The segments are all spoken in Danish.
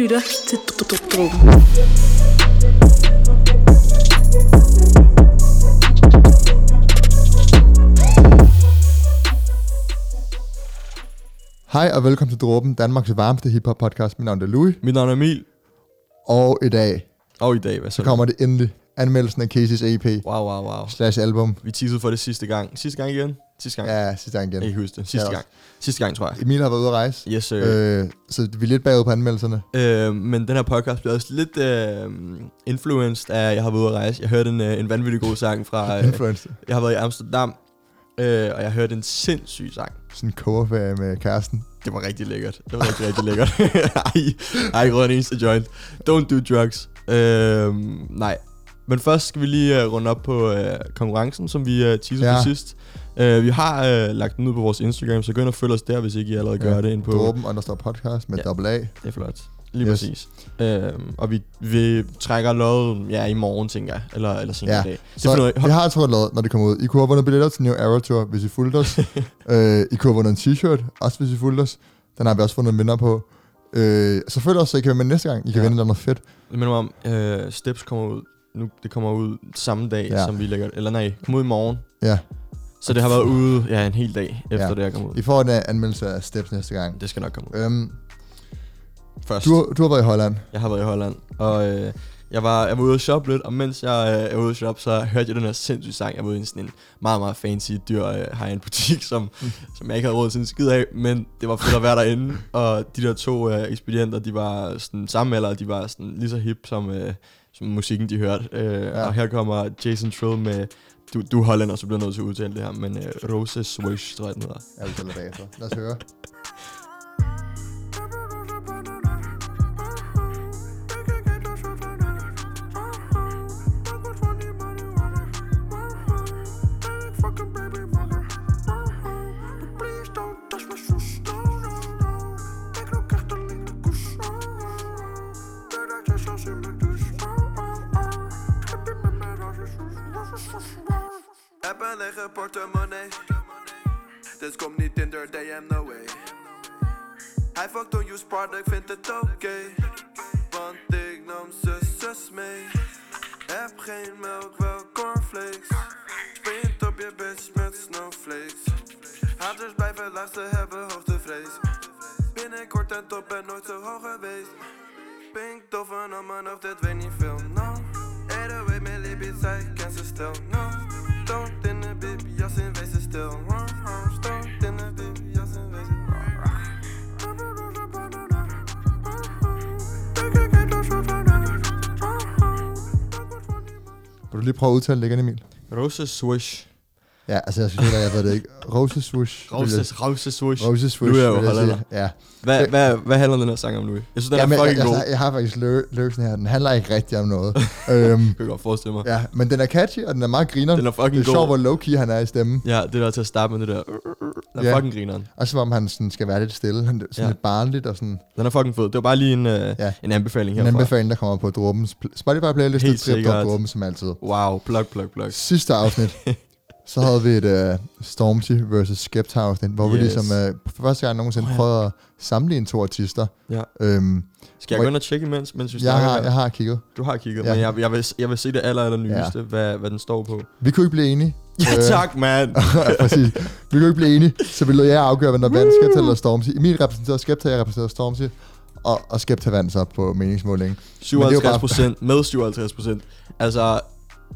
lytter til Dråben. Hej og velkommen til Dråben, Danmarks varmeste hiphop podcast. Mit navn er Louis. Mit navn er Emil, Og i dag, og i dag, hvad så så? kommer det endelig. Anmeldelsen af Casey's EP Wow, wow, wow. slash album. Vi teasede for det sidste gang. Sidste gang igen? Sidste gang? Ja. Sidste gang Jeg kan igen. ikke huske det. Sidste Ja, gang. Sidste gang, tror jeg. Emil har været ude at rejse. Yes, sir. Øh. Øh, så vi er lidt bagud på anmeldelserne. Øh, men den her podcast bliver også lidt øh, influenced af, at jeg har været ude at rejse. Jeg hørte en, øh, en vanvittig god sang fra... Øh, Influencer. jeg har været i Amsterdam, øh, og jeg hørte en sindssyg sang. Sådan en coverferie med kæresten. Det var rigtig lækkert. Det var rigtig, rigtig lækkert. ej, ej, ikke en eneste joint. Don't do drugs. Øh, nej. Men først skal vi lige uh, runde op på uh, konkurrencen, som vi uh, teasede Ja. ja. sidst. Uh, vi har uh, lagt den ud på vores Instagram, så gå ind og følg os der, hvis ikke I allerede gør det ind på... Dråben understår podcast med Ja. A. Det er flot. Lige Yes. præcis. Uh, og vi, vi trækker loddet ja, i morgen, tænker jeg. Eller, eller senere Ja. i dag. Det Så finder vi- har altså lavet, når det kommer ud. I kunne have vundet billetter til New Arrow Tour, hvis I fulgte os. øh, I kunne have vundet en t-shirt, også hvis I fulgte os. Den har vi også fundet vinder på. Øh, så følg os, så I kan være med næste gang. I kan Ja. vinde noget fedt. Det minder om, uh, Steps kommer ud. Nu, det kommer ud samme dag, Ja. ja. som vi lægger Eller nej, kommer ud i morgen. Ja. Så det har været ude ja, en hel dag, efter Ja. det er kommet ud. I får en uh, anmeldelse af Steps næste gang. Det skal nok komme ud. Øhm, Først. du, du har været i Holland. Jeg har været i Holland, og øh, jeg, var, jeg var ude at shoppe lidt, og mens jeg øh, er ude at shoppe, så hørte jeg den her sindssyge sang. Jeg var ude i en sådan en meget, meget fancy, dyr øh, high-end butik, som, som jeg ikke havde råd til en skid af, men det var fedt at være derinde. Og de der to øh, ekspedienter, de var sådan samme alder, de var sådan lige så hip som, øh, som musikken, de hørte. Øh, ja. Og her kommer Jason Trill med, du, du er hollænder, så bliver nødt til at udtale det her, men øh, uh, Rose Swish, tror jeg den hedder. Ja, vi det bagefter. Lad os høre. Liggen portemonnee. Dus kom niet in der DM, no way. Hij fucked on use product, vindt het oké. Want ik nam z'n zus mee. Heb geen melk, wel cornflakes. Sprint op je bitch met snowflakes. Haters blijven laag, ze hebben hoogtevrees. Binnenkort en top ben nooit zo hoog geweest. Pink toffen op mijn hoofd, dit weet niet veel, no. Eden weet mijn lippen, zij ken ze stil, no. De baby, jas in wezen stil, uh, uh. Stoot in de baby, jas in wezen Vil du lige prøve at udtale det igen, Emil? Rose Swish. Ja, altså jeg synes jeg ved det ikke. Rose swoosh. jeg- Rose, Rose Swish. Rose swoosh. Nu er jeg jo hollander. Ja. Hvad, hvad, hvad handler den her sang om, Louis? Jeg synes, den Jamen, er jeg, fucking jeg, god. jeg, jeg, har faktisk løsen her. Den handler ikke rigtig om noget. øhm, Jeg kan godt forestille mig. ja, men den er catchy, og den er meget griner. Den er fucking det er god. sjovt, hvor low-key han er i stemmen. Ja, det der til at starte med det der. Den er Ja. fucking grineren. Også som om han sådan skal være lidt stille. Han, sådan Ja. lidt barnligt og sådan Den er fucking fed. Det var bare lige en, uh, Ja. ja. en anbefaling en herfra. anbefaling, der kommer på Dråbens pl- Spotify playlist. Helt Trip sikkert. Dråben som altid. Wow, plug, plug, plug. Sidste afsnit, så havde vi et uh, Stormzy versus Skepta afsnit, hvor yes. vi ligesom uh, for første gang nogensinde Åh, ja. prøvede at sammenligne to artister. Ja. Øhm, Skal jeg gå ind og tjekke imens, mens vi jeg, snakker har, jeg har kigget. Du har kigget, Ja. men jeg, jeg, vil, jeg vil se det aller, aller nyeste, ja. hvad, hvad den står på. Vi kunne ikke blive enige. Ja, Øh, tak, man. Præcis. Vi kunne ikke blive enige, så vi lod jer afgøre, hvem der vandt Skepta eller Stormzy. Emil repræsenterede Skepta, jeg repræsenterede Stormzy. Og, og Skepta vandt så på meningsmålingen. det er jo 57 bare- procent med 57 procent. Altså,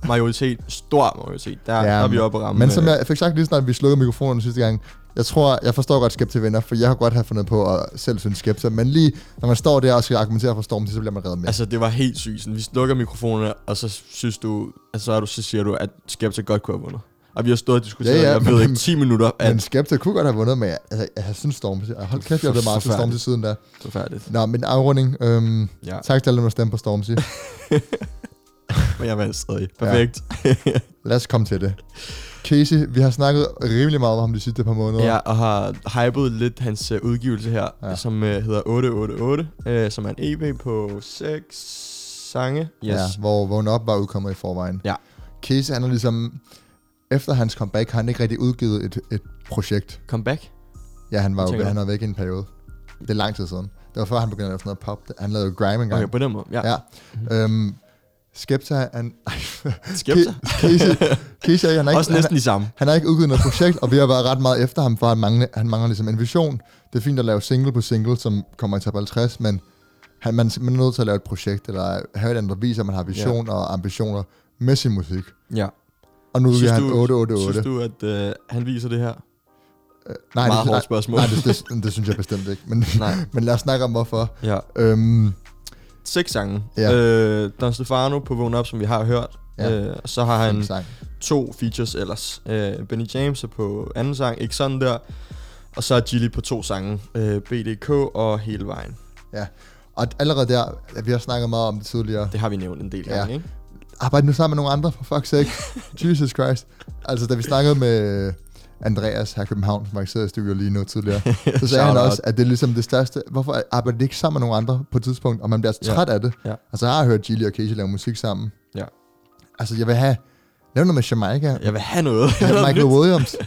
majoritet, stor majoritet. Der, Ja, der er vi oppe ramme. Men som øh, jeg fik sagt lige snart, vi slukkede mikrofonen sidste gang, jeg tror, jeg forstår godt Skepta vinder, for jeg har godt have fundet på at selv synes Skepta, men lige når man står der og skal argumentere for Stormzy, så bliver man reddet med. Altså, det var helt sygt. Sådan, vi slukker mikrofonerne, og så synes du, altså, så, er du, så siger du, at Skepta godt kunne have vundet. Og vi har stået og diskuteret, Ja, ja, jeg men- ved ikke, 10 minutter, at men Skepta kunne godt have vundet, men jeg, altså, jeg, synes Stormzy. Jeg hold kæft, jeg er blevet meget til Forfærdeligt. siden da. det er færdigt. Nå, men afrunding. Øhm, Ja, tak til alle, dem, der stemte på Stormzy. men jeg vandt stadig. Perfekt. Lad os komme til det. Casey, vi har snakket rimelig meget om ham de sidste par måneder. Ja, og har hypet lidt hans uh, udgivelse her, Ja. ja. som uh, hedder 888, uh, som er en EP på 6 sange. Yes. Ja, hvor Vågn Op var udkommet i forvejen. Ja. Casey, han er ligesom... Efter hans comeback har han ikke rigtig udgivet et, et projekt. Comeback? Ja, han var jo han var væk i en periode. Det er lang tid siden. Det var før, han begyndte at lave sådan noget pop. Han lavede grime engang. Okay, på den måde. Ja. Ja. Øhm, Skepta, han... Skepta. Casey, Casey, han er ikke, Også han, næsten de samme. han har ikke udgivet noget projekt, og vi har været ret meget efter ham, for han mangler, han mangler ligesom en vision. Det er fint at lave single på single, som kommer i top 50, men han, man, man er nødt til at lave et projekt, eller have et andet, der viser, at man har vision og ambitioner med sin musik. Ja. Og nu er han du- 888. Synes du, at øh, han viser det her? Øh, nej, Meget det, hårdt spørgsmål. Nej, det, det, det, synes jeg bestemt ikke. Men, Nej. men lad os snakke om, hvorfor. Ja. Øhm, Seks sange. Ja. Øh, Don Stefano på Vågn Up, som vi har hørt. Ja. Øh, og så har han sang. to features ellers. Øh, Benny James er på anden sang, ikke sådan der. Og så er Gilly på to sange. Øh, BDK og Hele Vejen. Og allerede der, vi har snakket meget om det tidligere. Det har vi nævnt en del Ja. gange, ikke? Arbejde nu sammen med nogle andre, for fuck's sake. Jesus Christ. Altså, da vi snakkede med Andreas her i København, som var i studio lige nu tidligere, så sagde han også, at det er ligesom det største. Hvorfor arbejder de ikke sammen med nogle andre på et tidspunkt, og man bliver Ja. træt af det? Ja. Altså, jeg har hørt Gilly og Casey lave musik sammen. Ja. Altså, jeg vil have... Lav noget med Jamaica. Jeg vil have noget. Michael Williams.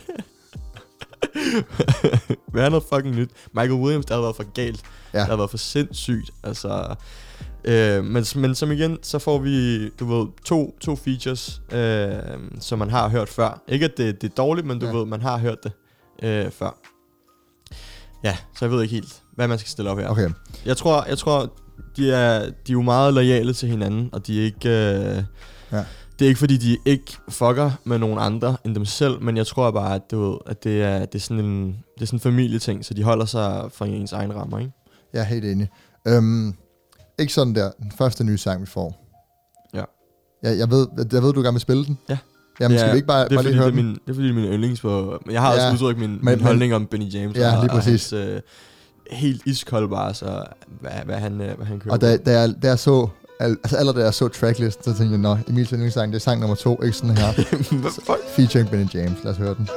Hvad er noget fucking nyt? Michael Williams, det havde været for galt. Ja. Det havde været for sindssygt. Altså, øh, men, men som igen, så får vi, du ved, to, to features, øh, som man har hørt før. Ikke at det, det er dårligt, men du Ja. ved, man har hørt det øh, før. Ja, så jeg ved ikke helt, hvad man skal stille op her. Okay. Jeg tror, jeg tror de, er, de er jo meget lojale til hinanden, og de er ikke... Øh, Ja. Det er ikke fordi, de ikke fucker med nogen andre end dem selv, men jeg tror bare, at, du ved, at det, er, det, er sådan en, det er sådan en familieting, så de holder sig for ens egen rammer, ikke? Jeg er helt enig. Øhm, ikke sådan der. Den første nye sang, vi får. Ja. Jeg, jeg, ved, jeg ved, du gerne vil spille den. Ja. Jamen, det skal vi ikke bare, det er, bare fordi, lige høre det, er min, det er fordi, min yndlings på... Jeg har Ja. også udtrykt min, Men- min holdning om Benny James. Ja, og, lige og præcis. hans, øh, helt iskold bare, så hvad, hvad, han, øh, hvad han kører Og da, da, jeg, da jeg så, al, altså allerede da jeg så tracklist, så tænkte jeg, nå, Emils yndlingssang, det er sang nummer to, ikke sådan her. Featuring Benny James, lad os høre den.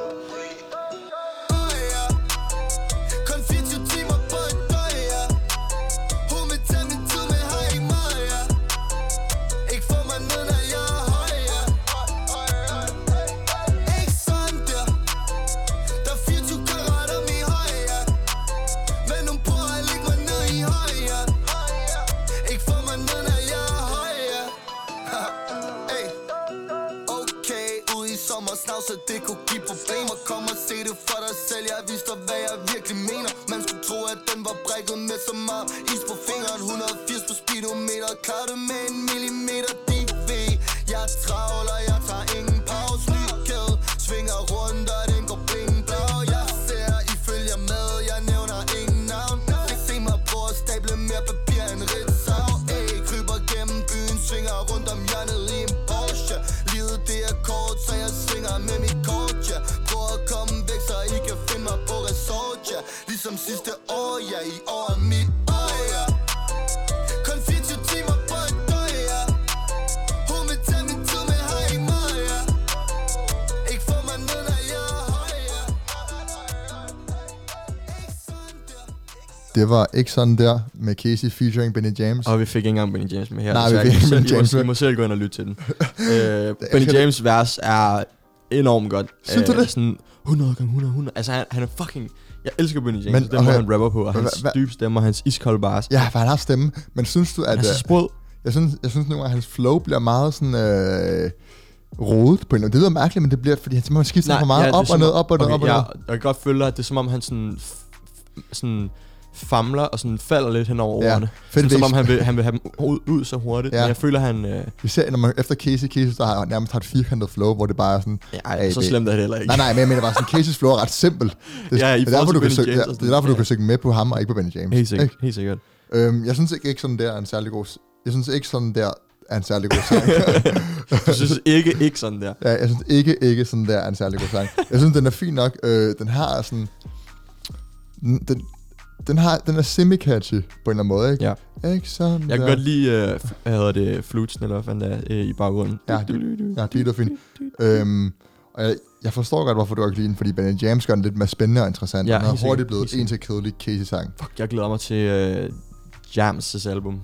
Ligesom sidste år, ja, i år er mit år, ja Kun 24 timer på et døgn, ja Hun vil tage min tid, men har ikke meget, ja Ikke få mig ned, når jeg er høj, ja Det var ikke sådan der med Casey featuring Benny James. Og vi fik ikke engang Benny James med her. Nej, så vi jeg fik kan ikke selv, Benny I, James må, med. I må selv gå ind og lytte til den. øh, Benny. James vers er enormt godt. Synes du det? Sådan 100 gange 100, 100. Altså, han, han er fucking... Jeg elsker Benny James, Men, den okay. han rapper på, og hans hva- dybe stemme, og hans iskolde bars. Ja, for han har stemme. Men synes du, at... Han er så øh, sprød. jeg synes, jeg synes nogle gange, at hans flow bliver meget sådan... Øh, rodet på en eller anden. Det lyder mærkeligt, men det bliver, fordi han simpelthen skifter for meget er op og ned, op og ned, okay, op og ja, ned. Jeg kan godt føle, at det er som om, han sådan, sådan famler og sådan falder lidt hen over Ja, ordene. fedt Som om han vil, han vil have dem ud, ud så hurtigt. Ja. Men jeg føler, han... Øh, Vi ser, når man efter Casey, Casey, der har nærmest har et firkantet flow, hvor det bare er sådan... ja, så det- slemt er det heller ikke. Nej, nej, men jeg mener bare sådan, Casey's flow er ret simpel. Det, Ja, i det er derfor, du kan søge, og det er derfor, du ja. kan søge med på ham, og ikke på Benny James. Helt sikkert. Ikke? Helt sikkert. Øhm, jeg synes ikke, ikke sådan der er en særlig god... Jeg synes ikke sådan der er en særlig god sang. Du synes ikke, ikke sådan der. ja, jeg synes ikke, ikke sådan der er en særlig god sang. Jeg synes, den er fin nok. Øh, den har sådan... Den, den, den, har, den er semi-catchy på en eller anden måde, ikke? Ja. Ikke sådan Jeg kan der. godt lide, øh, hvad hedder det, flutsen, eller hvad fanden det er, øh, i baggrunden. Ja, Ja, det er fint. Øhm, og jeg, jeg forstår godt, hvorfor du har lide den, fordi Benny James gør den lidt mere spændende og interessant. Ja, Ja, den er hurtigt blevet en til kedelig Casey-sang. Fuck, jeg glæder mig til øh, Jams' album.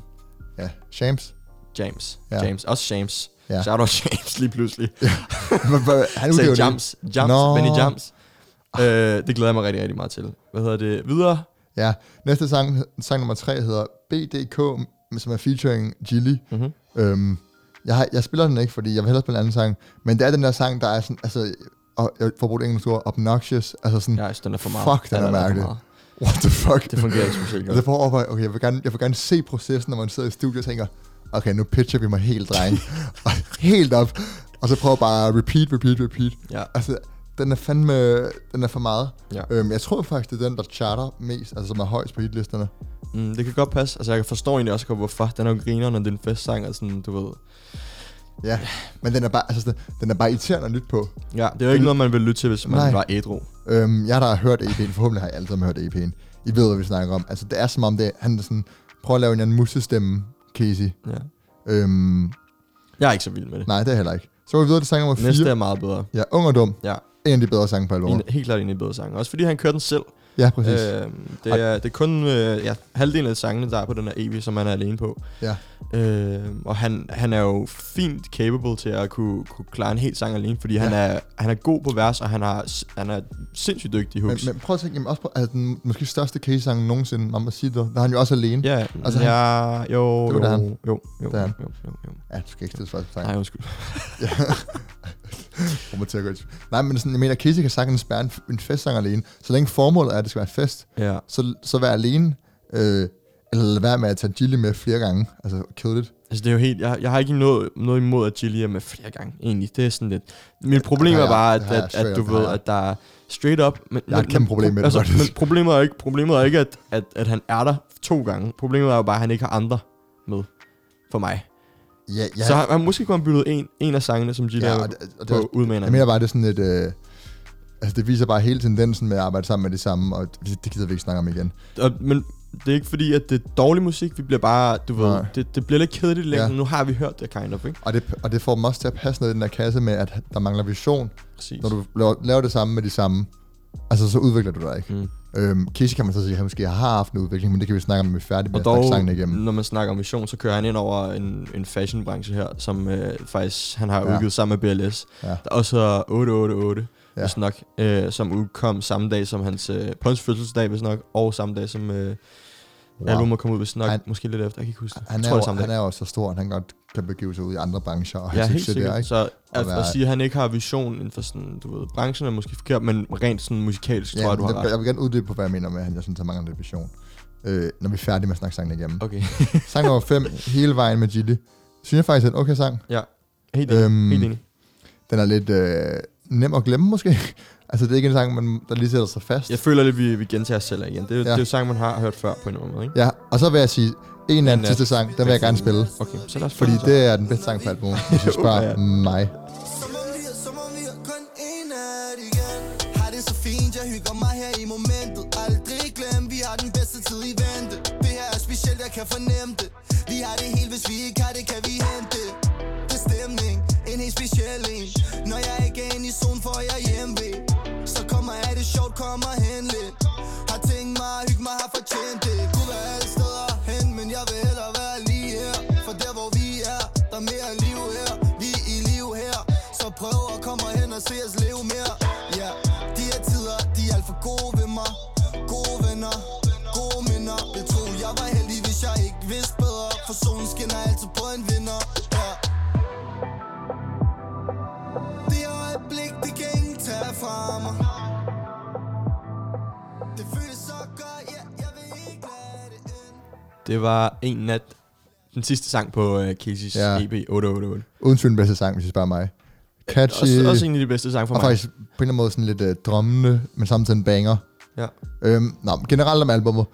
Ja, Shams. James. Ja. Ja. James. Også James. Ja. Ja. Shout out James lige pludselig. Hvad- Han udgiver Sagde det- Jams. Jams. Nå. Benny Jams. Øh, det glæder jeg mig rigtig, rigtig meget til. Hvad hedder det? Videre. Ja, næste sang, sang nummer tre hedder BDK, som er featuring Gilly. Mm-hmm. Øhm, jeg, har, jeg spiller den ikke, fordi jeg vil hellere spille en anden sang, men det er den der sang, der er sådan, altså, og jeg får brugt engelsk ord, obnoxious, altså sådan, Ja, den er for meget. Fuck, den er alt for mærkelig. what the fuck? Det fungerer ikke specielt Og godt. det får overveje, okay, jeg vil, gerne, jeg vil gerne se processen, når man sidder i studiet og tænker, okay, nu pitcher vi mig helt, dreng. helt op. Og så prøver bare at repeat, repeat, repeat. Ja. Altså, den er fandme, den er for meget. Ja. Øhm, jeg tror faktisk, det er den, der charter mest, altså som er højst på hitlisterne. Mm, det kan godt passe. Altså, jeg forstår egentlig også godt, hvorfor. Den er jo griner, når det er en festsang, og sådan, du ved. Ja, men den er bare, altså, den- er bare irriterende at lytte på. Ja, det er jo ikke noget, man vil lytte til, hvis man Nej. var ædru. Øhm, jeg der har hørt EP'en, forhåbentlig har I alle sammen hørt EP'en. I ved, hvad vi snakker om. Altså, det er som om, det, han er sådan, prøver at lave en anden musestemme, Casey. Ja. Øhm, Jeg er ikke så vild med det. nej, det er jeg heller ikke. Så går vi videre til sang nummer 4. Næste er meget bedre. Ja, Ung og Dum. Ja, en af de bedre sange på albumet. en, helt klart en af de bedre sange. Også fordi han kørte den selv. Ja, præcis. Øh, det, er, det er kun øh, ja, halvdelen af sangene, der er på den her EP, som han er alene på. ja. Øh, og han, han er jo fint capable til at kunne, kunne klare en hel sang alene, fordi ja. han, er, han er god på vers, og han, har, han er sindssygt dygtig i Men, hooks. men prøv at tænke, jamen også på, altså, den måske største Casey-sang nogensinde, Mamacito, der er han jo også alene. ja, altså, altså, ja, jo, Det var jo, han. jo, jo, jo, Det han. jo, jo, jo. Ja, du skal ikke stille spørgsmål. Nej, undskyld. I- Nej, men sådan, jeg mener, Casey kan sagtens spære en, en festsang alene. Så længe formålet er, det skal være en fest, Ja. så, så vær alene. Øh, eller lad være med at tage Gilly med flere gange. Altså, kill it. Altså det er jo helt, jeg, jeg har ikke noget, noget imod, at Chili er med flere gange, egentlig. Det er sådan lidt... Mit problem har er bare, at, Det at, straight at du det ved, at der er straight up... Men, Jeg har et kæmpe problem med det, altså, faktisk. Men problemet er ikke, problemet er ikke at, at, at han er der to gange. Problemet er jo bare, at han ikke har andre med for mig. Ja, ja. Så han, han måske kunne have byttet en, en af sangene, som Chili ja, ja, og det, og det, på. Jeg mener bare, det er sådan et... Øh, altså, det viser bare hele tendensen med at arbejde sammen med de samme, og det, det gider vi ikke snakke om igen. Og, men det er ikke fordi, at det er dårlig musik. Vi bliver bare, du ved, Nej. det, det bliver lidt kedeligt længere. Ja. Nu har vi hørt det, kind of, ikke? Og det, og det får dem også til at passe ned i den der kasse med, at der mangler vision. Præcis. Når du laver, laver det samme med de samme, altså så udvikler du dig ikke. Mm. Øhm, Casey kan man så sige, at han måske har haft en udvikling, men det kan vi snakke om, når vi er færdige med at snakke dog, sangen igennem. når man snakker om vision, så kører han ind over en, en fashionbranche her, som øh, faktisk han har Ja. udgivet sammen med BLS. Ja. Der også er 888, Ja. ja. hvis nok, øh, som udkom samme dag som hans, øh, på hans fødselsdag, hvis nok, og samme dag som øh, wow. albumet kom ud, hvis nok, Han- måske lidt efter, jeg kan ikke huske det. Han er, tror, det jo, samme han er jo så stor, at han godt kan begive sig ud i andre brancher og Ja, helt succes der, sikkert. ikke? Så at, være- at sige, at han ikke har vision inden for sådan, du ved, branchen er måske forkert, men rent sådan musikalsk, tror jeg, du har det, ret. jeg vil gerne uddybe på, hvad jeg mener med, at jeg synes, han mangler lidt vision. Øh, når vi er færdige med at snakke sangen igennem. Okay, Sang nummer 5, hele vejen med Gilly. Synes jeg faktisk er en okay sang. ja. Helt enig. Øhm, helt enig. Den er lidt øh, nem at glemme måske. altså det er ikke en sang, man, der lige sætter sig fast. Jeg føler lidt, vi, vi gentager os selv igen. Det, er- Ja. det er jo sang, man har hørt før på en eller anden måde, ikke? Ja, og så vil jeg sige, en af Men, den sidste øh, sang, den vil jeg gerne spille. Okay, så lad os Fordi det er den bedste sang på albumet, hvis jeg spørger Ja. mig. Kan fornemme det Vi har det helt, hvis vi ikke har det, kan kommer hen lidt. Har tænkt mig at hygge mig, har fortjent det. Det var en nat, den sidste sang på uh, Casey's Ja. EP 888. Uden tvivl den bedste sang, hvis I spørger mig. Catchy, Også, også en af de bedste sange for og mig. faktisk på en eller anden måde sådan lidt øh, drømmende, men samtidig en banger. Ja. Øhm, nå, generelt om albumet.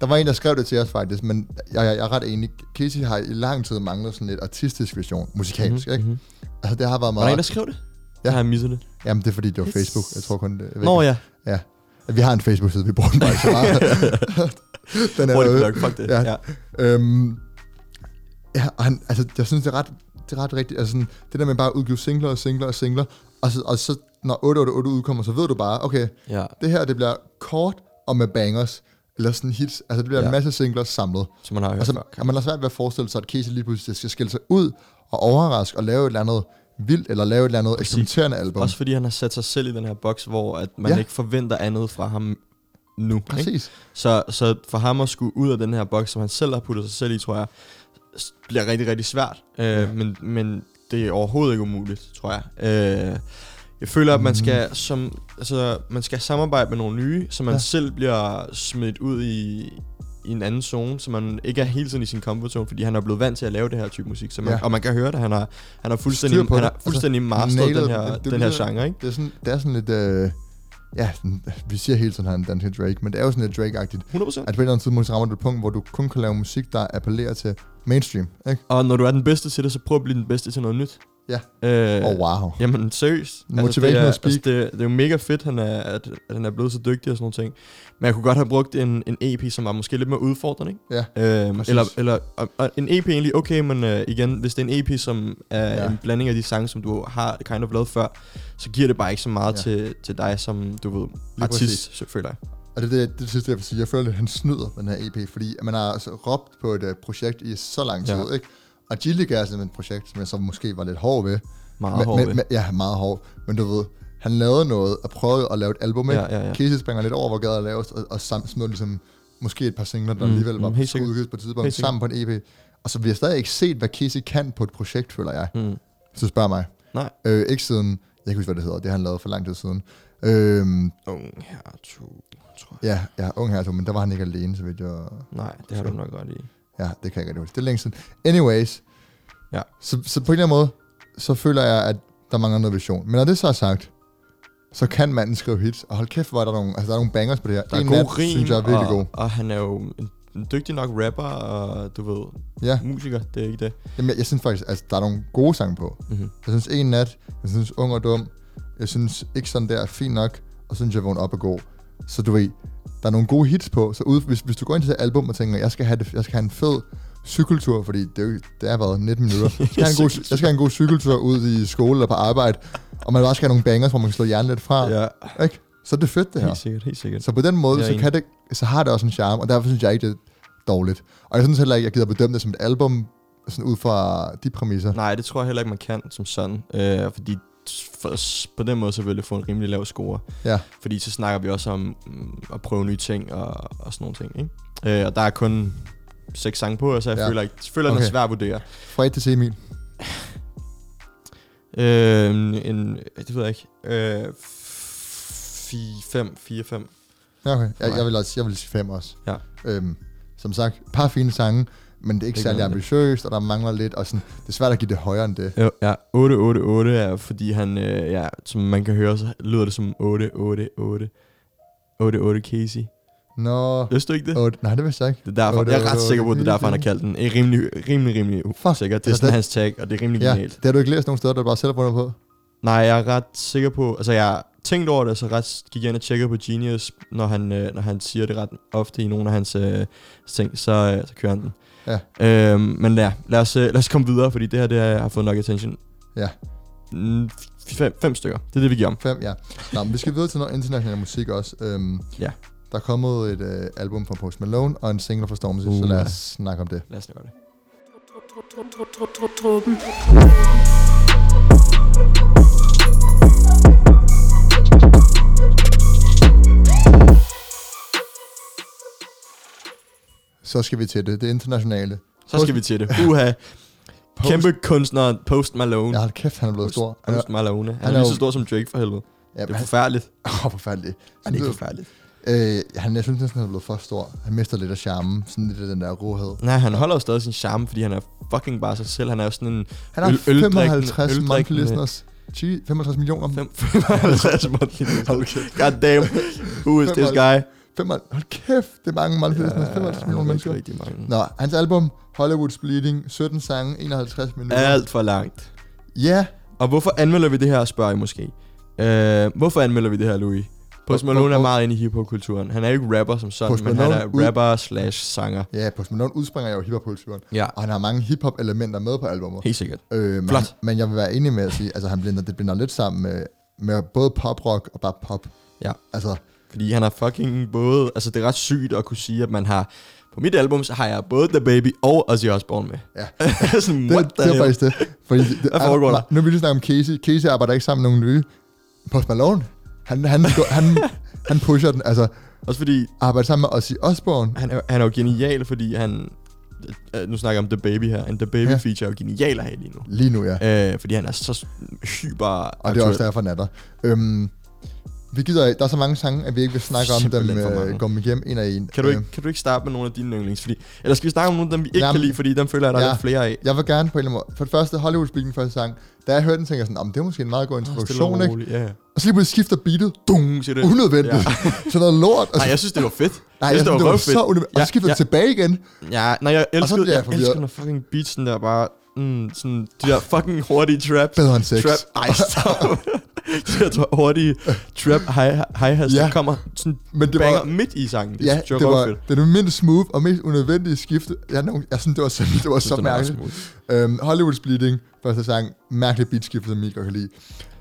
Der var en, der skrev det til os faktisk, men jeg, jeg, jeg er ret enig. Casey har i lang tid manglet sådan lidt artistisk vision, musikalsk, mm-hmm. ikke? Mhm. Altså det har været Var der meget... en, der skrev det? Ja. Jeg har misset det. Jamen det er fordi, det var Facebook. Jeg tror kun det. Jeg Nå ja. Ja. Vi har en Facebook-side, vi bruger den bare ikke så meget. den Hurtigt derude. plug, fuck det. Ja. Ja. Øhm, ja, og han, altså, jeg synes, det er ret, det er ret rigtigt. Altså, sådan, det der med bare at udgive singler og singler og singler, og så, og så når 888 udkommer, så ved du bare, okay, ja. det her, det bliver kort og med bangers, eller sådan hits. Altså, det bliver ja. en masse singler samlet. Som man har hørt Og, så, før. og man har svært ved at forestille sig, at Casey lige pludselig skal skille sig ud og overraske og lave et eller andet vildt, eller lave et eller andet eksperimenterende album. Også fordi han har sat sig selv i den her boks, hvor at man ja. ikke forventer andet fra ham nu. Ikke? Præcis. Så, så for ham at skulle ud af den her boks, som han selv har puttet sig selv i, tror jeg, bliver rigtig, rigtig svært. Øh, men, men det er overhovedet ikke umuligt, tror jeg. Øh, jeg føler, at man Mhm. skal, som, altså, man skal samarbejde med nogle nye, så man Ja. ja. selv bliver smidt ud i, i en anden zone, så man ikke er hele tiden i sin comfort zone, fordi han er blevet vant til at lave det her type musik. Så man, Ja. ja. Og man kan høre det, han har, han har fuldstændig, Styr på han har fuldstændig Altså, masteret den her, Det- det den her genre, ikke? Det er sådan, det er sådan lidt... Øh, ja, sådan, vi siger hele tiden, at han er Drake, men det er jo sådan lidt Drake-agtigt. 100%. At på et eller andet tidspunkt rammer du et punkt, hvor du kun kan lave musik, der appellerer til mainstream, ikke? Og når du er den bedste til det, så prøv at blive den bedste til noget nyt. Ja. Øh, Åh, oh, wow. Jamen seriøst. Motivational det er, speak. Altså, det, det er jo mega fedt, han er, at, at han er blevet så dygtig og sådan nogle ting. Men jeg kunne godt have brugt en, en EP, som var måske lidt mere udfordrende, ikke? Ja, Øhm, eller, eller og, og en EP egentlig okay, men uh, igen, hvis det er en EP, som er Ja. en blanding af de sange, som du har kind of lavet før, så giver det bare ikke så meget Ja. til, til dig, som du ved, præcis. artist, føler jeg. Og det er det, det, det sidste, jeg vil sige. Jeg føler lidt, at han snyder med den her EP, fordi at man har altså råbt på et uh, projekt i så lang tid, Ja. ikke? Gilligan er simpelthen et projekt, som jeg så måske var lidt hård ved. Meget men, hård men, ved. men, ja, meget hård. Men du ved, han lavede noget og prøvede at lave et album, ikke? Ja, ja, ja. Casey springer lidt over, hvor gader laves, og, og sam, smider ligesom måske et par singler, der Mm, alligevel var mm, på helt udgivet på et tidspunkt, sammen på en EP. Og så vi har stadig ikke set, hvad Casey kan på et projekt, føler jeg. Mm. Du spørger mig. Nej. Øh, ikke siden, jeg kan ikke huske, hvad det hedder, det har han lavet for lang tid siden. Øhm, Ung her, to, tror jeg. ja, ja, ung her, men der var han ikke alene, så vidt jeg... Nej, det har du nok godt i. Ja, det kan jeg ikke huske. Det er længe siden. Anyways. Ja. Så, så på en eller anden måde, så føler jeg, at der mangler noget vision. Men når det så er sagt, så kan manden skrive hits. Og hold kæft, hvor er der nogle, altså der er nogle bangers på det her. Der er En god nat, rim, synes jeg er virkelig og, god. og han er jo en, dygtig nok rapper, og du ved, Ja, musiker, det er ikke det. Jamen, jeg, jeg synes faktisk, altså der er nogle gode sange på. Mm-hmm. Jeg synes En Nat, jeg synes Ung og Dum, jeg synes Ikke Sådan Der er fint nok, og så synes jeg Vågn Op er god. Så du ved, der er nogle gode hits på, så ud, hvis, hvis du går ind til det album og tænker, jeg skal have, det, jeg skal have en fed cykeltur, fordi det, det er været 19 minutter. Jeg skal, have en god, jeg skal have en god cykeltur ud i skole eller på arbejde, og man vil også skal have nogle bangers, hvor man kan slå hjernen lidt fra. Ja, Ikke? Så er det fedt, det her. helt sikkert, helt sikkert. Så på den måde, så, kan det, så har det også en charme, og derfor synes jeg ikke, det er dårligt. Og jeg synes heller ikke, jeg gider bedømme det som et album, sådan ud fra de præmisser. Nej, det tror jeg heller ikke, man kan som sådan. Øh, fordi for, på den måde det få en rimelig lav score. Ja. Fordi så snakker vi også om mm, at prøve nye ting og, og sådan nogle ting. Ikke? Øh, og der er kun seks sange på, så jeg Ja. føler, ikke, jeg føler okay. den er svær at vurdere. Fra 1 til C, Emil. Øh, en, det ved jeg ikke. Øh, 5, 4, 5. Ja, okay. Jeg, jeg, vil også, jeg vil sige 5 også. Ja. Øhm, som sagt, par fine sange, men det er ikke Ikke særlig ambitiøst, og der mangler lidt, og sådan, det er svært at give det højere end det. Jo, ja, 8, 8, 8 er, fordi han, øh, ja, som man kan høre, så lyder det som 8, 8, 8. 8, 8 Casey. Nå, Vidste du ikke det? otte, nej, det vidste jeg ikke. Det er derfor, Otte, jeg er ret otte, sikker på, at det er derfor, han har kaldt den. Er rimelig, rimelig, rimelig usikker. Det er Altså, sådan det- hans tag, og det er rimelig Ja, genialt. det har du ikke læst nogen steder, der bare selv har på. Nej, jeg er ret sikker på, altså jeg tænkt over det, så ret gik jeg ind og tjekkede på Genius, når han, øh, når han siger det ret ofte i nogle af hans øh, ting, så, øh, så kører han den. Ja. Øhm, men ja, lad os, øh, lad os komme videre, fordi det her det har, har fået nok attention. Ja. Mm, fem, fem stykker, det er det, vi giver om. Fem, ja. Nå, men vi skal videre til noget international musik også. Øhm, Ja. Der er kommet et øh, album fra Post Malone, og en single fra Stormzy, Uh, så lad ja. os snakke om det. Lad os gøre det. Truppen. Så skal vi til det, det internationale. Så skal vi til det. Uha, Post- kæmpe kunstneren Post Malone. Ja, hold kæft, han er blevet stor. Post Malone. Han, han er er lige så stor som Drake for helvede. ja, Det er forfærdeligt. åh, forfærdeligt. Han er ikke Sådan, forfærdeligt. Øh, han, jeg synes næsten, han er blevet for stor. Han mister lidt af charmen, sådan lidt af den der råhed. Nej, han holder jo stadig sin charme, fordi han er fucking bare sig selv. Han er jo sådan en Han har Øl- øldrikkende- 55 monthly listeners. 10, 65 millioner. fem- 55 monthly listeners. God damn. Who is this guy? 55, hold kæft, det er mange monthly listeners. 55 millioner er mennesker. rigtig mange. Nå, hans album, Hollywood's Bleeding, 17 sange, 51 minutter. Alt for langt. Ja, Og hvorfor anmelder vi det her, spørger I måske. Øh, hvorfor anmelder vi det her, Louis? Post Malone er meget inde i hiphop-kulturen. Han er jo ikke rapper som sådan, men han er rapper slash sanger. ja, Post Malone udspringer jo hiphop-kulturen. Ja, Og han har mange hiphop-elementer med på albumet. helt sikkert. Øh, men, Flot. men jeg vil være enig med at sige, altså han blinder, det binder lidt sammen med, med både pop-rock og bare pop. Ja. Altså, Fordi han har fucking både... Altså, det er ret sygt at kunne sige, at man har... På mit album, så har jeg både The Baby og Ozzy Osbourne med. Ja. sådan, det, det er faktisk det. Fordi det Hvad foregår der? Nu vil vi snakke om Casey. Casey arbejder ikke sammen med nogen nye. Post Malone, han, han, han, han, pusher den. Altså, Også fordi, arbejde sammen med Ozzy Osbourne. han er, han er jo genial, fordi han... Øh, nu snakker jeg om The Baby her. En The Baby Ja. feature er jo genial at have lige nu. Lige nu, ja. Øh, fordi han er så hyper Og det er også derfor, han er der. Øhm, vi gider. Der er så mange sange, at vi ikke vil snakke om dem, Simpelthen øh, gå dem igennem en af en. Kan du, ikke, Øhm, kan du ikke starte med nogle af dine yndlings? Fordi, eller skal vi snakke om nogle af dem, vi ikke Jamen, kan lide, fordi dem føler jeg, der er ja. lidt flere af. jeg vil gerne på en eller anden måde. For det første, Hollywood Speaking første sang. Da jeg hørte den, tænkte jeg sådan, om det er måske en meget god introduktion, ikke? Ja. ja. Og så lige pludselig skifter beatet. Dung, siger det. Unødvendigt. Ja. sådan noget lort. Og Nej, så- jeg synes, det var fedt. Nej, jeg synes, jeg synes, det var så unødvendigt. Og Ja, så skifter ja. det tilbage igen. Ja, nej, jeg elskede, bliver jeg jeg elsker, når fucking beatsen der bare... Mm, sådan, de der fucking hurtige traps. Bedre end sex. Trap, ej, stop. de der tra- hurtige trap high, has, Ja. der kommer sådan Men det var, midt i sangen. Det ja, jeg det var røvfedt. det, var det mindst smooth og mest unødvendige skifte. Jeg, jeg, jeg synes, det var, simpelthen, det var Jeg så mærkeligt. Øhm, Hollywood Bleeding, første sang, mærkelig beatskifte, som I godt kan lide.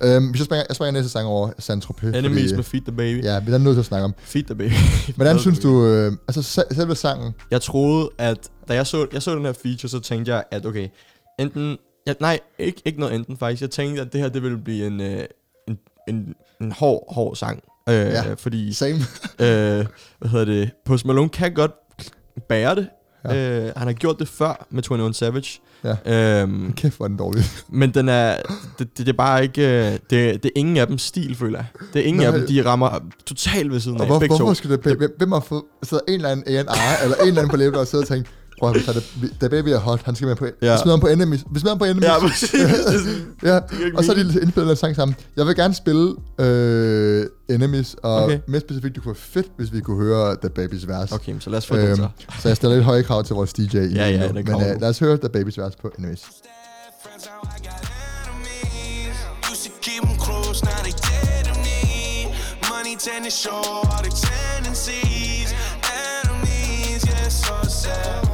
Øhm, hvis jeg springer, jeg springer næste sang over Saint-Tropez. Enemies fordi, med Feed the Baby. Ja, vi er nødt til at snakke om. Feed the Baby. Hvordan synes du, øh, altså se- selve sangen, Jeg troede, at da jeg så, jeg så den her feature, så tænkte jeg, at okay, enten... Ja, nej, ikke, ikke noget enten faktisk. Jeg tænkte, at det her det ville blive en, øh, en, en, hård, hård sang. Øh, Ja. Fordi, same, øh, hvad hedder det, Post Malone kan godt bære det. Ja. Øh, han har gjort det før med 21 Savage. Ja. Øhm, kæft hvor den dårlig. men den er, det, det, det er bare ikke, øh, det, det er ingen af dem stil, føler jeg. Det er ingen Nej. af dem, de rammer totalt ved siden Og af, hvor, to. hvorfor skal det, hvem, hvem har fået, sidder en eller anden A&R, eller en eller anden på læben, og sidder og tænker, prøv at er- da baby er hot, han skal med på, ja. Ja. vi smider ham på enemies, vi smider ham på enemies. Ja, præcis. Ja, og så er de indspillet en sang sammen. Jeg vil gerne spille øh, Enemies, og okay. Mere specifikt, det kunne være fedt, hvis vi kunne høre The Baby's vers. Okay, så lad os få den Øhm, så. så jeg stiller lidt høje krav til vores DJ. i Ja, ja, nu, det Men øh, lad os høre The Baby's vers på Enemies. To show all the tendencies. Enemies, yeah, so sad.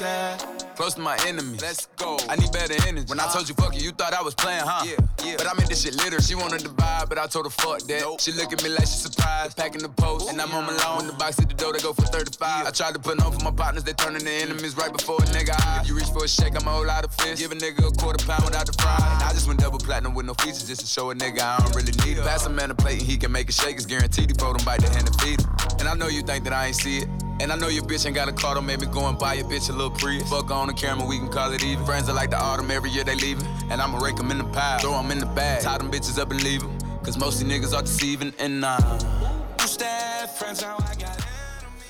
Close to my enemies. Let's go. I need better energy. When I told you fuck you, you thought I was playing, huh? Yeah, yeah. But I made this shit litter. She wanted to vibe, but I told her fuck that. She look at me like she surprised. Packing the post, and I'm on my lawn. The box at the door, they go for 35. I tried to put on for my partners, they turning to enemies right before a nigga eye. If you reach for a shake, I'ma hold out a fist. Give a nigga a quarter pound without the fries. And I just went double platinum with no features just to show a nigga I don't really need it. Pass a man a plate and he can make it shake. It's guaranteed he fold him bite the hand and feed him. And I know you think that I ain't see it. And I know your bitch ain't got a car, don't make me go and buy your bitch a little Prius. Fuck on the camera, we can call it even. Friends are like the autumn, every year they leaving. And I'ma rake them in the pile, throw them in the bag. Tie them bitches up and leave them. Cause most of niggas are deceiving and nah.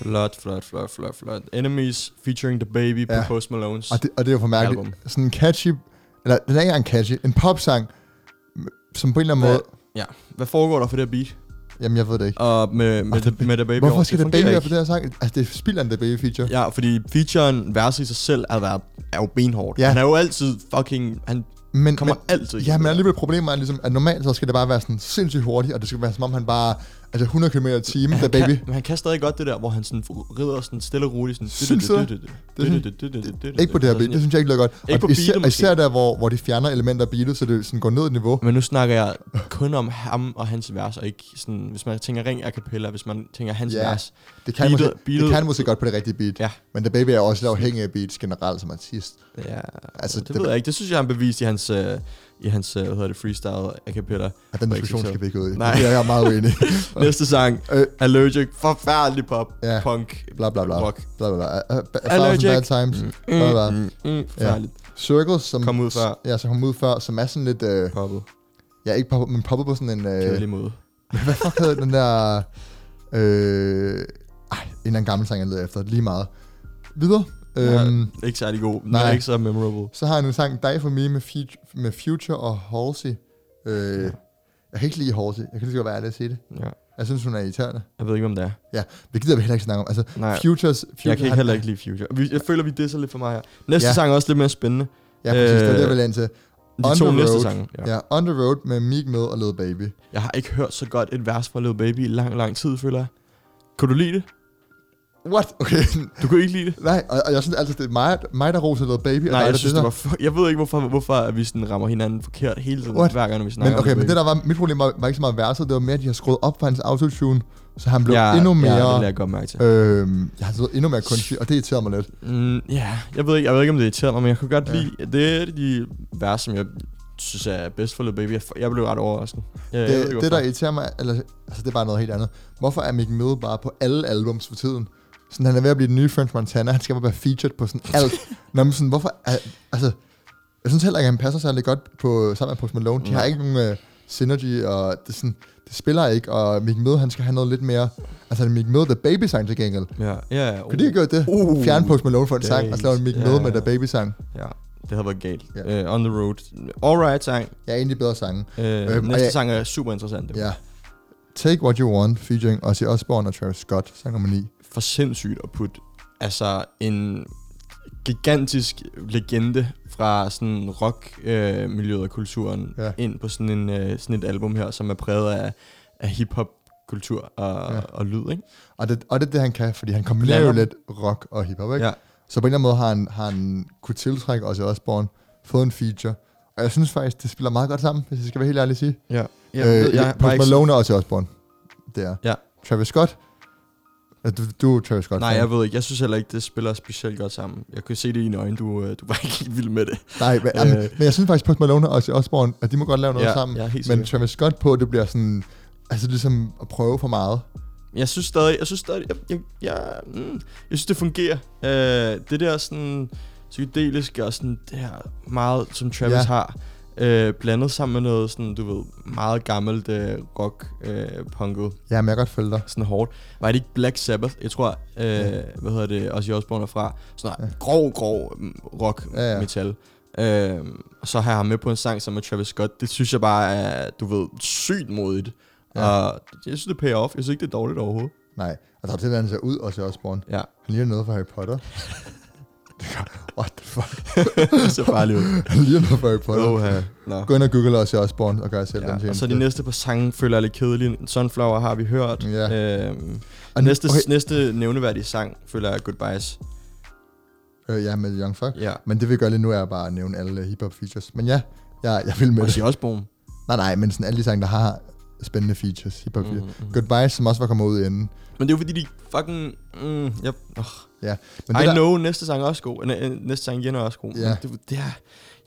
Flot, flot, flot, flot, flot. Enemies featuring The Baby Ja. på Post Malones. Og det, og det er jo for mærkeligt. Album. Sådan en catchy, eller den er ikke engang catchy, en popsang, som på en eller anden Hvad, måde, ja. Hvad foregår der for det her beat? Jamen jeg ved det ikke. Og med, med, the, med The Baby Hvorfor skal det baby være på det her sang? Altså det er spild af en The Baby feature. Ja, fordi featuren verset i sig selv er, været, er jo benhårdt. Ja. Han er jo altid fucking... Han men, kommer men, altid Ja, men alligevel problemet er ligesom, at normalt så skal det bare være sådan sindssygt hurtigt, og det skal være som om han bare, altså 100 km i timen, han Baby. Kan, men han kan stadig godt det der, hvor han sådan rider sådan stille og roligt. Sådan, Synes du? Ikke på det her beat, det synes jeg ikke lyder godt. Ikke på især, beatet især der, hvor, hvor de fjerner elementer af beatet, så det sådan går ned i niveau. Men nu snakker jeg kun om ham og hans vers, og ikke sådan, hvis man tænker ring a cappella, hvis man tænker hans Ja, vers. Det kan, Beatet- måske, det beatet- kan måske godt på det rigtige beat. Ja. Men The Baby er også lidt afhængig af beats generelt som artist. Ja, Altså, det, det- ved jeg ikke. Det synes jeg, han bevist i hans, øh, i hans øh, hvad hedder det, freestyle a cappella. Og den diskussion skal vi ikke ud i. Nej. Det er jeg meget uenig. Næste sang, Øh. Allergic, forfærdelig pop, Ja. punk, Bla bla bla. rock. Bla bla bla. Allergic. bad times. Bla bla. Mm, mm, forfærdeligt. Circles, som Kom ud før. Ja, som kom ud før, som er sådan lidt... Øh, Poppet. ja, ikke poppet, men poppet på sådan en... Øh, Kedelig måde. hvad fuck hedder den der... Øh, ej, en eller anden gammel sang, jeg leder efter. Lige meget. Videre. Øhm, Ja, ikke særlig god. Nej. er ikke så memorable. Så har jeg en sang, Die For Me med, Future, med Future og Halsey. Øh, Jeg kan ikke lide Halsey. Jeg kan lige så godt være ærlig at sige det. Ja. Jeg synes, hun er irriterende. Jeg ved ikke, om det er. Ja, vi gider vi heller ikke snakke om. Altså, Nej. Futures... Future, Jeg kan ikke heller ikke lide Future. Vi- Jeg føler, vi disser lidt for mig her. Næste Ja. sang er også lidt mere spændende. Ja, præcis. det er det, jeg Øh, vil ind til. De On to the næste Road. sange. Ja. Ja. ja, On The Road med Meek Mill og Lil Baby. Jeg har ikke hørt så godt et vers fra Lil Baby i lang, lang tid, føler jeg. Kunne du lide det? What? Okay. Du kunne ikke lide det? Nej, og, og jeg synes altid, det er mig, mig der roser noget baby. Nej, jeg synes, det var for, Jeg ved ikke, hvorfor, hvorfor at vi sådan rammer hinanden forkert hele tiden, What? hver gang, når vi snakker Men okay, om men det der var, mit problem var, var ikke så meget verset, det var mere, at de har skruet op for hans autotune, så han blev ja, endnu Ja, det mere... jeg godt mærke til. øhm, jeg har siddet endnu mere kunstig, og det irriterer mig lidt. Mm, ja, jeg ved, ikke, jeg ved ikke, om det irriterer mig, men jeg kunne godt Ja. lide, det er de vers, som jeg synes er bedst for Lil Baby. Jeg, jeg blev ret overrasket. Jeg, jeg ved Det, det der irriterer mig, eller, altså det er bare noget helt andet. Hvorfor er Mick Mill bare på alle albums for tiden? Sådan, han er ved at blive den nye French Montana, han skal bare være featured på sådan alt. Nå, men sådan, hvorfor er, altså, jeg synes heller ikke, at han passer særlig godt på, sammen med Post Malone. De har ikke nogen uh, synergy, og det, sådan, det spiller ikke, og Mick Mill, han skal have noget lidt mere, altså Mick Mill, The Baby sang til gengæld. Ja, ja, ja. Kunne de have gjort det? Uh, Fjern Post Malone for en sang, og så lave en Mick ja. Mill med The Baby sang. Ja, det havde været galt. Ja. Uh, on the road. Alright sang. Er egentlig bedre sange. Uh, Øhm, og næste jeg- sang er super interessant. Ja. Take What You Want, featuring Ozzy Osbourne og Travis Scott, sang nummer 9. For sindssygt at putte altså en gigantisk legende fra sådan rock-miljøet øh, miljøet og kulturen Ja. ja. ind på sådan, en, øh, sådan et album her, som er præget af, af hip-hop kultur og, Ja. ja. og lyd, ikke? Og det, og det er det, han kan, fordi han kombinerer jo lidt rock og hiphop, ikke? Ja. Så på en eller anden måde har han, har han kunne tiltrække Ozzy Osbourne, fået en feature. Og jeg synes faktisk, det spiller meget godt sammen, hvis jeg skal være helt ærlig at sige. Ja. Jeg, øh, jeg, jeg, Post Malone og Ozzy Osbourne. Det er. Ja. Travis Scott. Ja, Du, du Travis Scott. nej, jeg ved ikke. Jeg synes heller ikke, det spiller specielt godt sammen. Jeg kunne se det i dine øjne. Du, øh, du var ikke helt vild med det. Nej, men, øh, men, jeg synes faktisk, Post Malone og Ozzy Osbourne, at de må godt lave noget ja, sammen. Helt men sikker. Travis Scott på, det bliver sådan... Altså ligesom at prøve for meget. Jeg synes stadig, jeg synes stadig, jeg, jeg, jeg, mm, jeg synes det fungerer. Øh, det der sådan psykedeliske og sådan det her meget, som Travis Ja. ja. har, øh, blandet sammen med noget sådan, du ved, meget gammelt øh, rock, øh, punket, Ja, men jeg kan godt følge dig. sådan hårdt. Var det ikke Black Sabbath? Jeg tror, øh, Ja. hvad hedder det, Ozzy Osbourne er fra. Sådan Ja. grov, grov mm, rock, Ja, ja, metal. Øh, og så har jeg ham med på en sang sammen med Travis Scott. Det synes jeg bare er, du ved, sygt modigt. Ja. Og jeg synes, det payer off. Jeg synes ikke, det er dårligt overhovedet. Nej, og der er til, at han ser ud, Ozzy Osbourne. Ja. Han ligner noget fra Harry Potter. What the fuck? det ser farligt ud. Ligner noget Harry Potter. Oha. Nå. Gå ind og google Ozzy Osbourne og gør selv den Ja, og tjeneste. så de næste par sange føler jeg lidt kedelige. Sunflower har vi hørt. Ja. Øhm, Og næste, okay. næste nævneværdige sang føler jeg Goodbyes. Øh, ja, med Young Fuck. Ja. Men det vi gør lige nu er bare at nævne alle hip-hop features. Men ja, jeg, jeg vil med Ozzy det. Osbourne. Nej, nej, men sådan alle de sange, der har spændende features. Hip-hop Mm, features. mm. Goodbye, som også var kommet ud inden. Men det er jo fordi, de fucking... Mm, yep. oh. Ja. I Men det der, know, næste sang er også god. Øh, næste sang igen er også god. Ja. Men Det, det, er,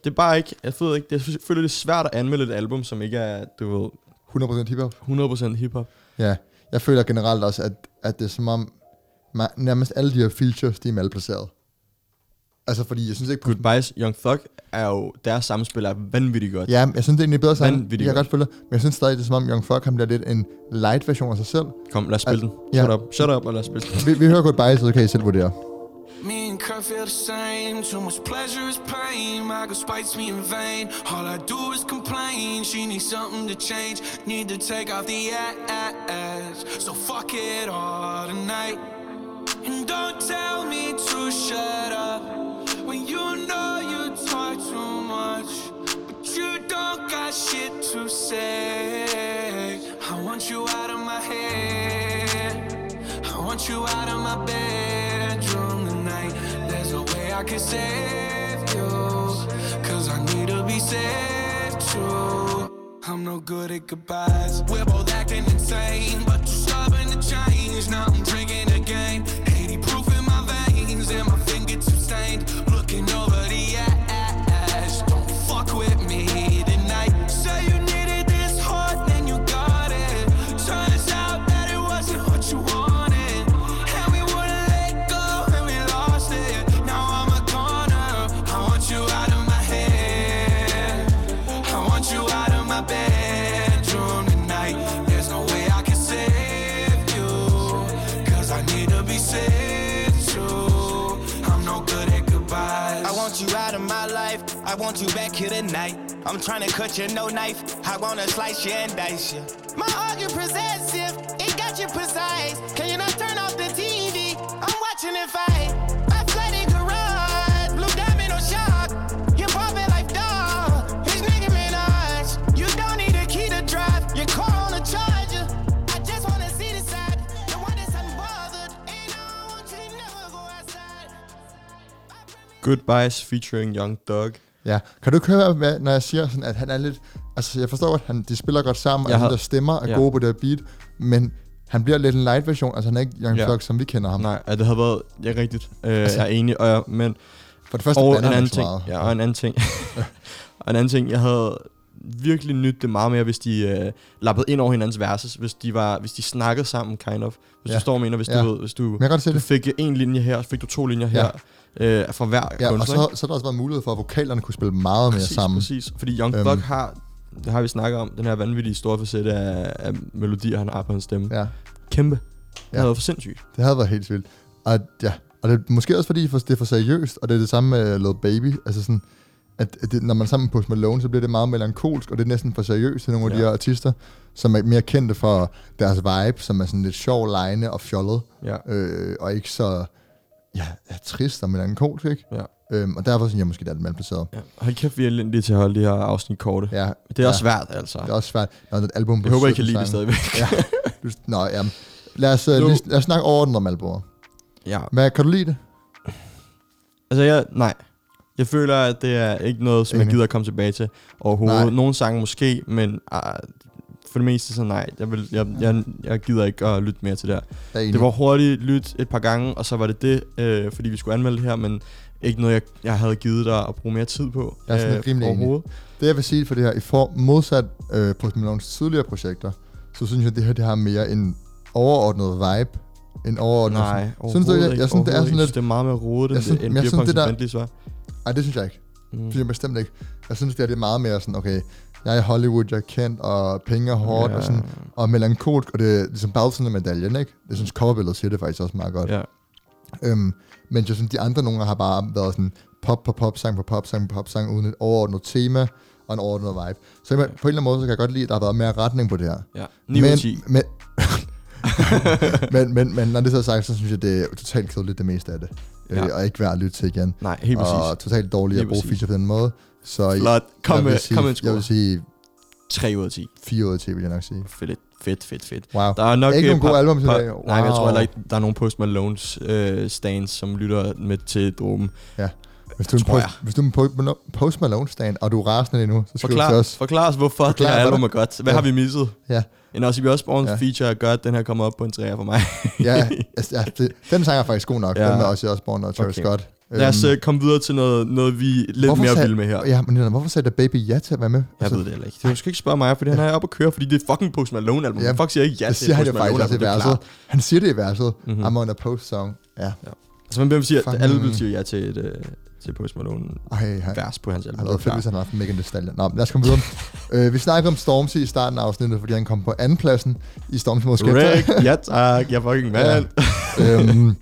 det er bare ikke... Jeg ved ikke, det, jeg føler, det er svært at anmelde et album, som ikke er, du ved, 100% hip-hop. 100% hiphop. Ja, jeg føler generelt også, at, at det er som om, ma- nærmest alle de her features, de er malplaceret. Altså, fordi jeg synes ikke... Goodbyes, Young Thug er jo... Deres samspil er vanvittigt godt. Ja, jeg synes, det er egentlig bedre. Det Vanvittigt kan jeg godt. godt følge. Men jeg synes stadig, det er som om Young Fuck, han bliver lidt en light version af sig selv. Kom, lad os spille den. Ja. Shut up. Shut up, og lad os spille den. Vi, vi hører Goodbye, så kan I selv vurdere. Me and Kurt feel the same. Too much pleasure is pain. My girl spites me in vain. All I do is complain. She needs something to change. Need to take off the ass. So fuck it all tonight. And don't tell me to shut up when you know you talk too much. But you don't got shit to say. I want you out of my head. I want you out of my bedroom tonight. There's a way I can save you. Cause I need to be saved too. I'm no good at goodbyes. We're both acting insane, but you're stubborn to change. Now I'm drinking again. 80 proof in my veins, and my I want you back here tonight. I'm trying to cut you, no knife. I wanna slice you and dice you. My argument possessive, it got you precise. Can you not turn off the TV? I'm watching it fight. I flooded garage, blue diamond on shock. You pop it like dog. His nigga Minaj. You don't need a key to drive. Your car on a charger. I just wanna see the side. The one that's unbothered. Ain't no one Goodbyes featuring Young Dog. Ja. Kan du ikke høre, hvad, når jeg siger sådan, at han er lidt... Altså, jeg forstår, at han, de spiller godt sammen, Jeg og har- der stemmer er ja. gode på det beat, men han bliver lidt en light version. Altså, han er ikke Young Ja. Thug, som vi kender ham. Nej, ja, det havde været ja, rigtigt. Øh, Altså- jeg er enig, og jeg, men For det første og en anden ting, meget. ja, og en anden ting, og en anden ting, jeg havde virkelig nyt det meget mere, hvis de øh, lappede ind over hinandens verses, hvis de var, hvis de snakkede sammen, kind of. Hvis Ja. du står og mener, hvis Ja. du ved, hvis du, du det. fik en linje her, så fik du to linjer her, øh, fra hver Ja, og kunstner, så, ikke? så har der også været mulighed for, at vokalerne kunne spille meget mere præcis, sammen. Præcis, fordi Young Øhm. Thug har, det har vi snakket om, den her vanvittige store facet af, af melodier, han har på hans stemme. Ja, Kæmpe. Det Ja. havde været for sindssygt. det havde været helt vildt. Og, ja, og det er måske også fordi, for- det er for seriøst, og det er det samme med Lil Baby. Altså sådan, at at det, når man er sammen på Post Malone, så bliver det meget melankolsk, og det er næsten for seriøst til nogle af de Ja. her artister, som er mere kendte for deres vibe, som er sådan lidt sjov, lejende og fjollet, Ja. øh, og ikke så ja, ja, trist og melankolsk, ikke? Ja. Øhm, og derfor synes jeg måske, det er lidt malplaceret. ja. Hold kæft, vi er elendige til at holde de her afsnit korte. Ja, Det er ja, også svært, altså. Det er også svært. Når det er et album på Jeg håber, I kan 17 lide det stadigvæk. Ja. Nå, jamen. Lad os, Nu- lige, lad os snakke overordnet om albumet. ja. Hvad, kan du lide det? Altså, jeg, nej. Jeg føler, at det er ikke noget, som jeg Enig. gider at komme tilbage til overhovedet. Nej. Nogle sange måske, men uh, for det meste så nej. Jeg, vil, jeg, jeg, jeg gider ikke at lytte mere til det her. Jeg er enig. Det var hurtigt lyt et par gange, og så var det det, øh, fordi vi skulle anmelde det her, men ikke noget, jeg, jeg havde givet dig at bruge mere tid på. Jeg er sådan øh, rimelig enig. overhovedet. Det jeg vil sige for det her, i for, modsat øh, Post Malones tidligere projekter, så synes jeg, at det her det har mere en overordnet vibe. En overordnet... Nej, Synes du, jeg, overhovedet jeg, synes, det er sådan lidt... Det er meget mere rodet, Jeg end synes- det, end jeg synes, det der- Bentleys var. Ej, det synes jeg ikke. Mm. Det synes jeg bestemt ikke. Jeg synes, det, her, det er meget mere sådan, okay, jeg er i Hollywood, jeg er kendt, og penge er hårdt, Ja. og, sådan, og melankolsk, og det er ligesom bagsiden af medaljen, ikke? Jeg synes, coverbilledet siger det faktisk også meget godt. Ja. Øhm, men jeg synes, de andre nogle har bare været sådan pop på pop, sang på pop, sang på pop, sang uden et overordnet tema og en overordnet vibe. Så jeg, på en eller anden måde, så kan jeg godt lide, at der har været mere retning på det her. ja. 9 ud af 10. Men, men, men, men når det så er sagt, så synes jeg, det er totalt kedeligt det meste af det. Ja. Ja. Øh, og ikke værd at lytte til igen. Nej, helt præcis. og totalt dårligt at bruge feature på den måde. Så Flot. Kom jeg, med, sige, kom med en jeg score. vil sige 3 ud af 10. 4 ud af 10, vil jeg nok sige. Fedt, fedt, fedt, fedt. Wow. Der er nok Ikke øh, nogen gode album til dag. Nej, men jeg tror Wow. heller ikke, der er nogen Post Malones øh, stands, som lytter med til dråben. Hvis du, en tror jeg. hvis du er en po- Post Malone stand, og du er rasende lige nu, så til Forklar, os. forklar os, hvorfor Forklar, det her album er godt. Hvad Ja. har vi misset? Ja. En Ozzy Osbourne Ja. feature er godt. Den her kommer op på en træer for mig. Ja, altså, ja det, den sang er faktisk god nok. Ja. Ja. Den med også Osbourne og Travis Okay. Scott. Lad os øh, komme videre til noget, noget vi er lidt hvorfor mere sagde- vilde med her. Ja, men hvorfor sagde der Baby ja til at være med? Jeg ved det heller ikke. Du skal ikke spørge mig, fordi han er oppe at køre, fordi det er fucking Post Malone album. Ja, Ja, fuck siger ikke ja det til siger han Post Malone også album, det er klart. Han siger det i verset. Mhm. Mm-hmm. I'm on a post song. Ja. Altså, men hvem siger, Fucking- alle vil sige ja til et, øh, til Post Malone Ej, han, vers på hans album. har Det er fedt, hvis han havde haft Megan Thee Stallion. Nå, lad os komme videre. øh, vi snakkede om Stormzy i starten af afsnittet, fordi han kom på andenpladsen i Stormzy mod. Skepta. Ja tak, jeg fucking mand. øhm,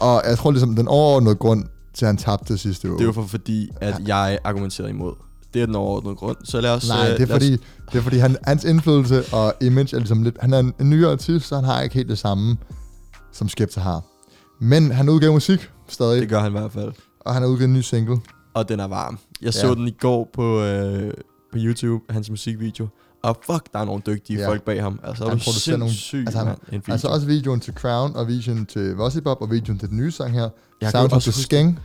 og jeg tror ligesom, den overordnede grund til, at han tabte sidste uge. Det jo for, fordi, at jeg argumenterede imod. Det er den overordnede grund. Så lad os... Nej, øh, det er lad os- fordi, det er fordi han, hans indflydelse og image er ligesom lidt... Han er en, en nyere artist, så han har ikke helt det samme, som Skepta har. Men han udgav musik stadig, Det gør han i hvert fald. Og han har udgivet en ny single. Og den er varm. Jeg så Ja. den i går på, øh, på YouTube, hans musikvideo. Og fuck, der er nogle dygtige Ja. folk bag ham. Altså, Han er producerer nogle- altså, han- video. Altså også videoen til Crown, og videoen til Vossibop, og videoen til den nye sang her. Jeg Sound of the Skeng.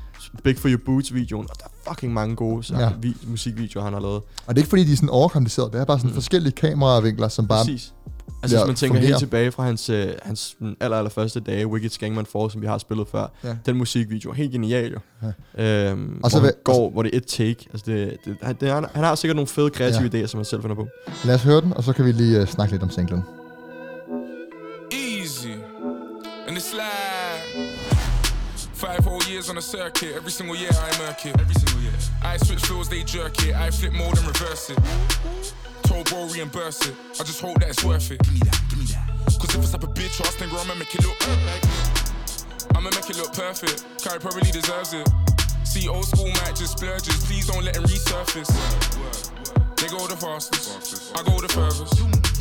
Big for Your Boots-videoen. Og der er fucking mange gode sang, Ja. ja. vi, musikvideoer, han har lavet. Og det er ikke fordi, de er sådan overkomplicerede. Det er bare sådan Mm. forskellige kameravinkler, som bare... Præcis. Altså, Ja, hvis man tænker fungerer. helt tilbage fra hans, øh, hans aller, aller første dage, Wicked Skangman Fall, som vi har spillet før. Ja. Den musikvideo, helt genial jo. Ja. Øhm, Og så hvor vil- går, hvor det er et take. Altså, det, det, han, det, han, han har sikkert nogle fede kreative Ja. idéer, som han selv finder på. Lad os høre den, og så kan vi lige uh, snakke lidt om singlen. Easy. And it's like five whole years on a circuit. Every single year I murk it. Every single year. I switch floors, they jerk it. I flip mode and reverse it. Told bro reimburse it. I just hope that it's worth it. Give me that, give me that. Cause if it's up a bitch ass nigga, I'ma make it look I'ma make it look perfect. Kai probably deserves it. See old school might just splurges. Please don't let him resurface. They go the fastest. I go the furthest.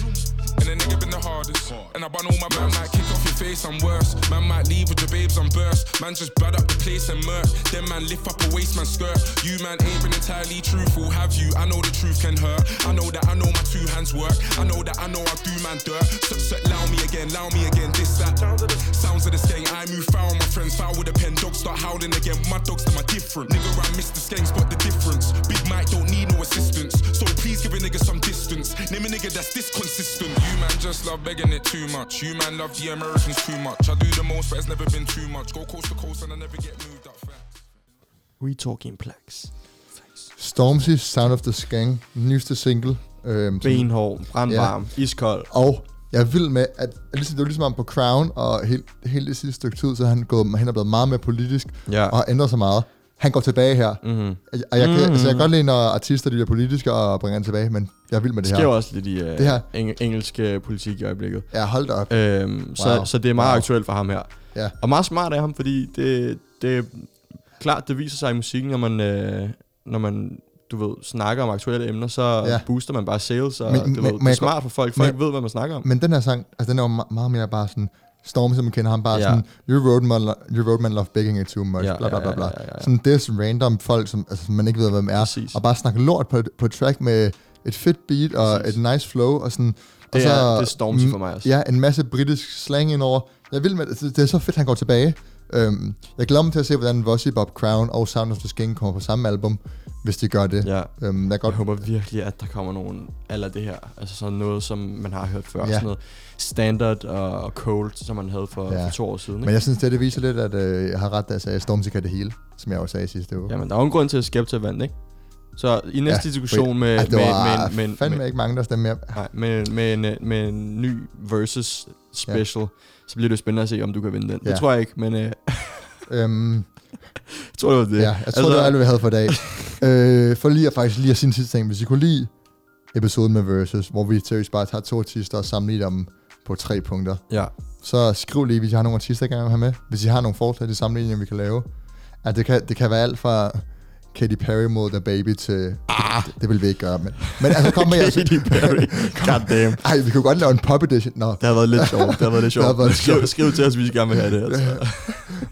And nigga been the hardest. And I bun all my man might kick off your face, I'm worse. Man might leave with your babes on burst. Man just bad up the place and murk. Then man lift up a waist man skirt. You man ain't been entirely truthful, have you? I know the truth can hurt. I know that I know my two hands work. I know that I know I do man dirt. So, so, allow me again, allow me again. This that sounds of the skeng. I move foul, my friends foul with a pen. Dogs start howling again. My dogs them are different. Nigga, I miss the skank, spot the difference. Big Mike don't need no assistance. So please give a nigga some distance. Name a nigga that's this consistent. You man just love begging it too much. You man love the Americans too much. I do the most, but it's never been too much. Go coast to coast and I never get moved up. Facts. We talking plaques. Stormzy, Sound of the Skang, den nyeste single. Øhm, Benhård, brandvarm, ja. iskold. Og jeg er vild med, at at ligesom, det var ligesom ham på Crown, og helt, helt det sidste stykke tid, så er han gået, han er blevet meget mere politisk, Ja. og har ændret sig meget. Han går tilbage her. Mm-hmm. Og jeg, kan, altså, jeg kan godt lide, når artister de er politiske og bringer han tilbage, men jeg er vild med Det det sker her. også lidt i uh, Det her- eng- engelsk uh, politik i øjeblikket. Ja, hold da op. Øhm, så, Wow. så det er meget Wow. aktuelt for ham her. Ja. Og meget smart af ham, fordi det, det er klart, det viser sig i musikken, når man, øh, når man du ved, snakker om aktuelle emner, så Ja. booster man bare sales, og Men- men, men- du ved, men det er smart for folk. Folk ved, hvad man snakker om. Men den her sang, altså den er jo me- meget mere bare sådan, Storm, som man kender ham, bare Ja. sådan, you road, man, you road man love begging it too much, Ja, bla bla ja, bla bla. ja, ja, ja. Sådan det er sådan random folk, som, altså, som man ikke ved, hvem er, Præcis. og bare snakke lort på, på track med et fedt beat og Præcis. et nice flow, og sådan, og Det så, er- det er Stormzy mm, for mig også. Ja, en masse britisk slang indover. Jeg vil med, det, det er så fedt, han går tilbage. Øhm, jeg glæder mig til at se, hvordan Vossi, Bob Crown og Sound of the Skin kommer på samme album, hvis de gør det. Ja. Øhm, jeg, kan Jeg godt, håber virkelig, at der kommer nogen eller det her. Altså sådan noget, som man har hørt før. Ja. Sådan noget standard og, cold, som man havde for, Ja. ja. for to år siden. men Ikke? jeg synes, det, det viser lidt, at øh, jeg har ret, sagde, at Stormzy kan det hele, som jeg også sagde sidste uge. Jamen, der er jo en grund til, at Skepta vandt, ikke? Så i næste Ja, diskussion med, Ej, det med, var med, med, fandme med, ikke mange, der stemmer mere. nej, med, med, en, øh, med en ny versus special, ja. Så bliver det spændende at se, om du kan vinde den. Ja. Det tror jeg ikke, men øh, Øhm, jeg tror, det var det. ja, jeg tror, altså, det var alt, vi havde for i dag. øh, for lige at faktisk lige at sige en sidste ting. Hvis I kunne lide episoden med Versus, hvor vi seriøst bare tager to artister og sammenligner dem på tre punkter, Ja. så skriv lige, hvis I har nogle artister, I gerne vil have med. Hvis I har nogle forslag til sammenligninger, vi kan lave. At det, kan, det kan være alt fra Katy Perry mod The Baby til... Ah. Det, det vil vi ikke gøre, men... Men altså, kom med... altså, Katy Perry. God damn. Ej, vi kunne godt lave en pop edition. Nå, Det har været lidt sjovt. Det har været lidt Det sjovt. været skriv, sjovt. skriv til os, hvis I gerne vil have det. Altså.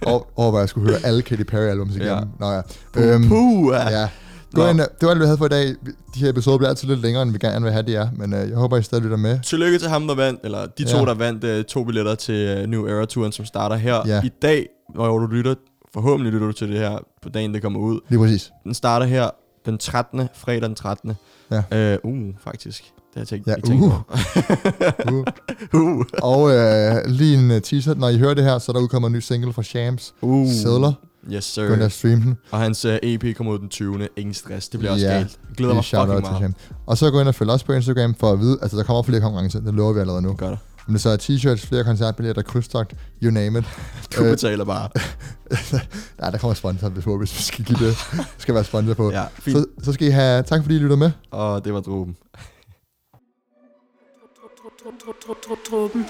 over, over hvad jeg skulle høre alle Katy Perry albums igen. Ja. Nå ja. Puh, puh, ja. Gå ind, det var alt, vi havde for i dag. De her episoder bliver altid lidt længere, end vi gerne vil have, de er. Men øh, jeg håber, I stadig lytter med. Tillykke til ham, der vandt, eller de to, Ja. der vandt uh, to billetter til uh, New Era-turen, som starter her Ja. i dag, hvor du lytter. Forhåbentlig lytter du til det her på dagen, det kommer ud. Lige præcis. Den starter her den 13. fredag den 13. Ja. Uh, uh faktisk. Det har jeg tænkt, Ja, ikke tænkt uh. Uh. uh. Og øh, lige en uh, teaser. Når I hører det her, så er der udkommet en ny single fra Shams. Uh. Sædler. Yes, sir. Gå ind og stream den. Og hans uh, EP kommer ud den 20. Ingen stress. Det bliver også Ja. galt. Jeg glæder mig fucking out til meget. Shams. Og så gå ind og følg os på Instagram for at vide, altså der kommer flere konkurrencer. Det lover vi allerede nu. Gør det. Om det så er t-shirts, flere koncertbilletter, krydstogt, you name it. Du Øh, betaler bare. Ja, der kommer sponsor, hvis vi hvis vi skal give det. skal være sponsor på. Ja, fint. så, så skal I have tak, fordi I lytter med. Og det var dråben. Truppen.